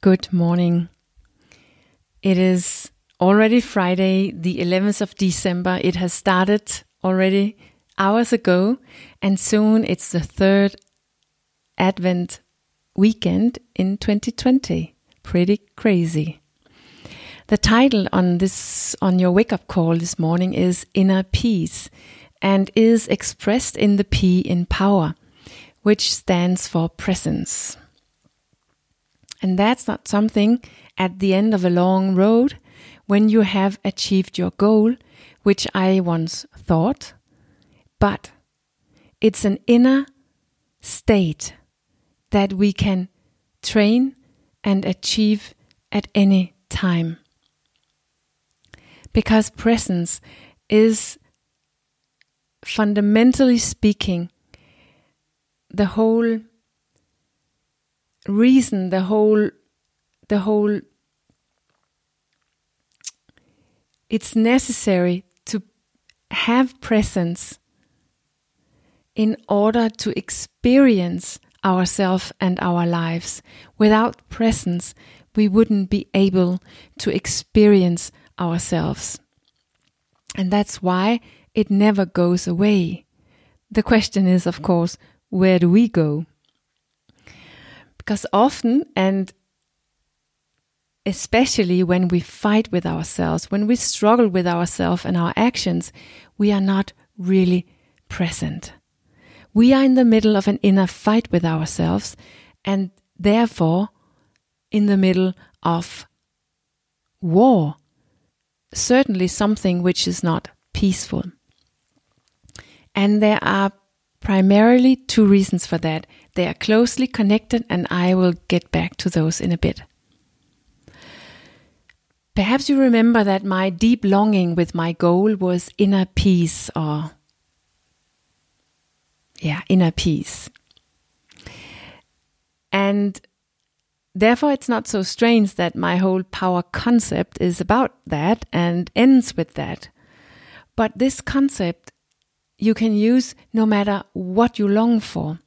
Good morning. It is already Friday, the 11th of December. It has started already hours ago, and soon it's the third Advent weekend in 2020. Pretty crazy. The title on this on your wake up call this morning is Inner Peace and is expressed in the P in power, which stands for presence. And that's not something at the end of a long road when you have achieved your goal, which I once thought, but it's an inner state that we can train and achieve at any time. Because presence is fundamentally speaking the whole reason the whole the whole it's necessary to have presence in order to experience ourselves and our lives. Without presence, we wouldn't be able to experience ourselves. And that's why it never goes away. The question is, of course, where do we go? Because often, and especially when we fight with ourselves, when we struggle with ourselves and our actions, we are not really present. We are in the middle of an inner fight with ourselves and therefore in the middle of war. Certainly something which is not peaceful. And there are primarily two reasons for that. They are closely connected, and I will get back to those in a bit. Perhaps you remember that my deep longing with my goal was inner peace or, yeah, inner peace. And therefore, it's not so strange that my whole power concept is about that and ends with that. But this concept you can use no matter what you long for.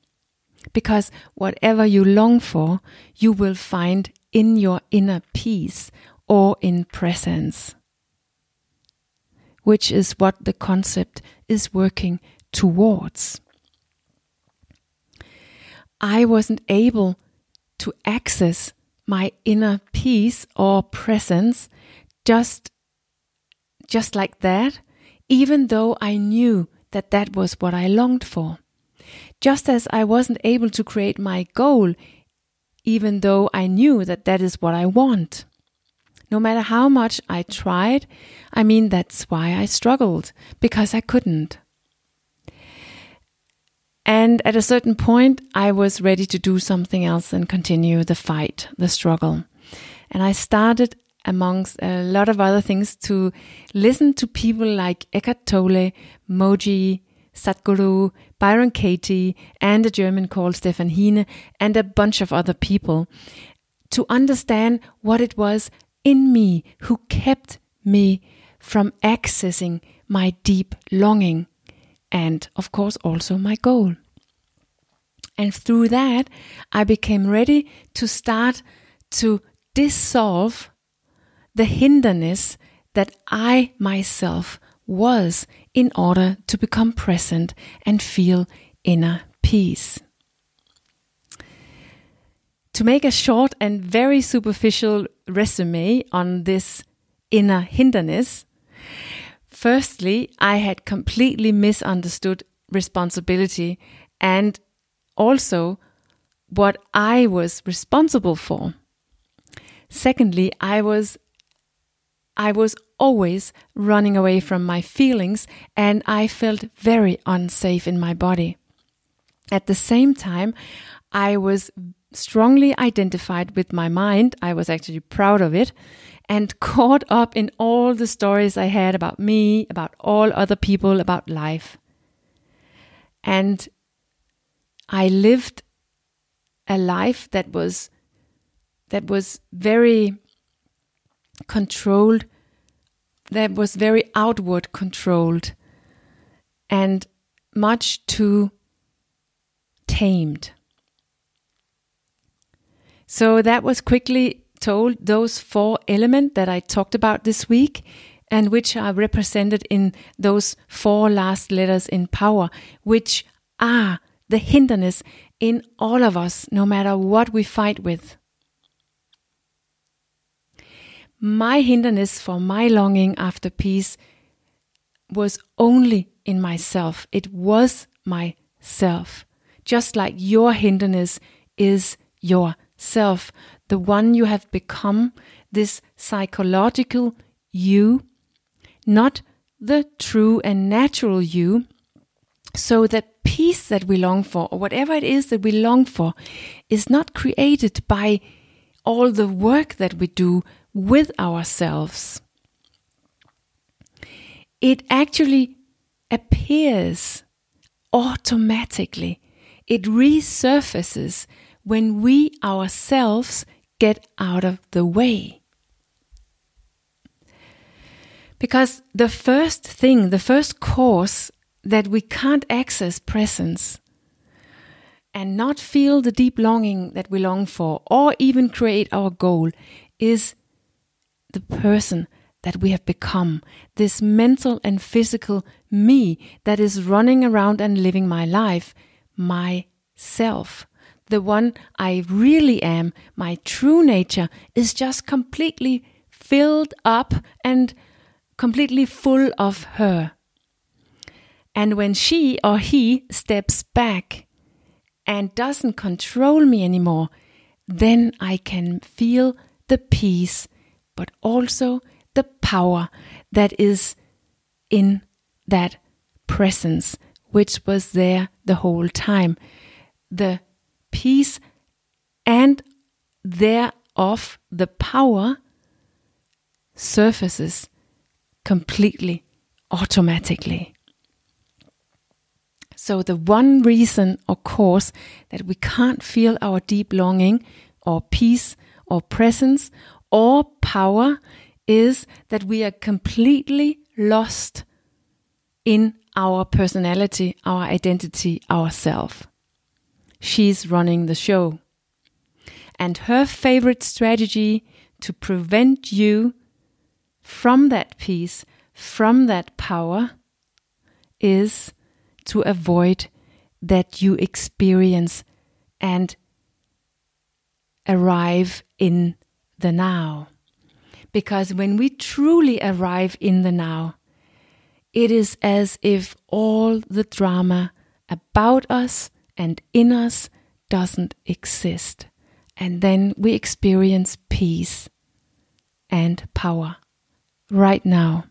Because whatever you long for, you will find in your inner peace or in presence, which is what the concept is working towards. I wasn't able to access my inner peace or presence just just like that even though I knew that that was what I longed for just as I wasn't able to create my goal, even though I knew that that is what I want. No matter how much I tried, I mean, that's why I struggled, because I couldn't. And at a certain point, I was ready to do something else and continue the fight, the struggle. And I started, amongst a lot of other things, to listen to people like Eckhart Tolle, Mooji, Sadhguru, Byron Katie, and a German called Stefan Hiene, and a bunch of other people to understand what it was in me who kept me from accessing my deep longing and, of course, also my goal. And through that, I became ready to start to dissolve the hinderness that I myself was in order to become present and feel inner peace. To make a short and very superficial resume on this inner hinderness, firstly, I had completely misunderstood responsibility and also what I was responsible for. Secondly, I was I was always running away from my feelings and I felt very unsafe in my body. At the same time, I was strongly identified with my mind. I was actually proud of it and caught up in all the stories I had about me, about all other people, about life. And I lived a life that was that was very controlled that was very outward controlled and much too tamed. So that was quickly told, those four elements that I talked about this week, and which are represented in those four last letters in power, which are the hindrance in all of us, no matter what we fight with. My hindrance for my longing after peace was only in myself. It was myself. Just like your hindrance is yourself, the one you have become, this psychological you, not the true and natural you. So that peace that we long for, or whatever it is that we long for, is not created by all the work that we do with ourselves. It actually appears automatically. It resurfaces when we ourselves get out of the way. Because the first thing, the first cause that we can't access presence and not feel the deep longing that we long for, or even create our goal, is the person that we have become, this mental and physical me that is running around and living my life, myself. The one I really am, my true nature, is just completely filled up and completely full of her. And when she or he steps back and doesn't control me anymore, then I can feel the peace, but also the power that is in that presence, which was there the whole time. The peace and thereof the power surfaces completely automatically. So, the one reason or cause that we can't feel our deep longing or peace or presence or power is that we are completely lost in our personality, our identity, ourself. She's running the show. And her favorite strategy to prevent you from that peace, from that power, is to avoid that you experience and arrive in the now. Because when we truly arrive in the now, it is as if all the drama about us and in us doesn't exist. And then we experience peace and power right now.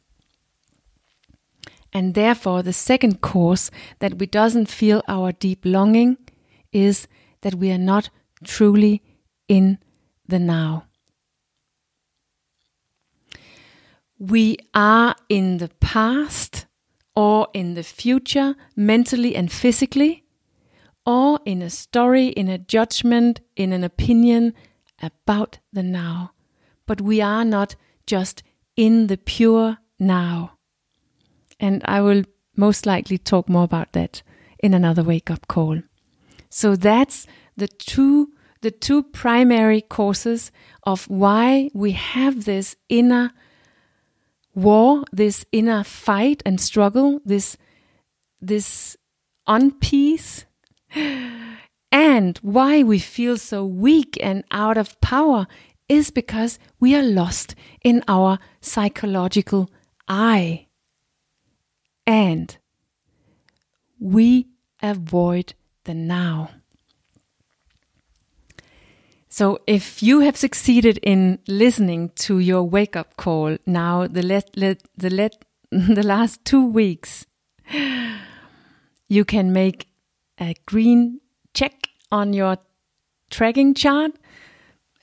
And therefore, the second cause that we doesn't feel our deep longing is that we are not truly in the now. We are in the past or in the future, mentally and physically, or in a story, in a judgment, in an opinion about the now. But we are not just in the pure now. And I will most likely talk more about that in another wake up call. So that's the two the two primary causes of why we have this inner war, this inner fight and struggle, this this unpeace, and why we feel so weak and out of power is because we are lost in our psychological I. And we avoid the now. So, if you have succeeded in listening to your wake up call now, the let, let, the let, the last two weeks, you can make a green check on your tracking chart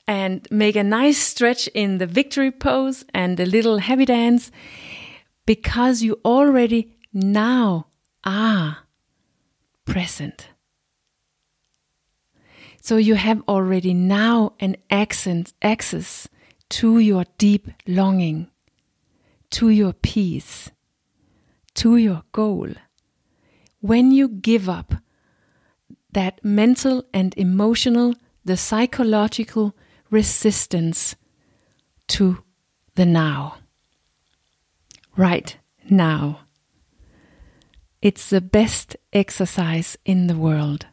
and make a nice stretch in the victory pose and a little happy dance because you already now are present. So you have already now an accent, access to your deep longing, to your peace, to your goal. When you give up that mental and emotional, the psychological resistance to the now. Right now. It's the best exercise in the world.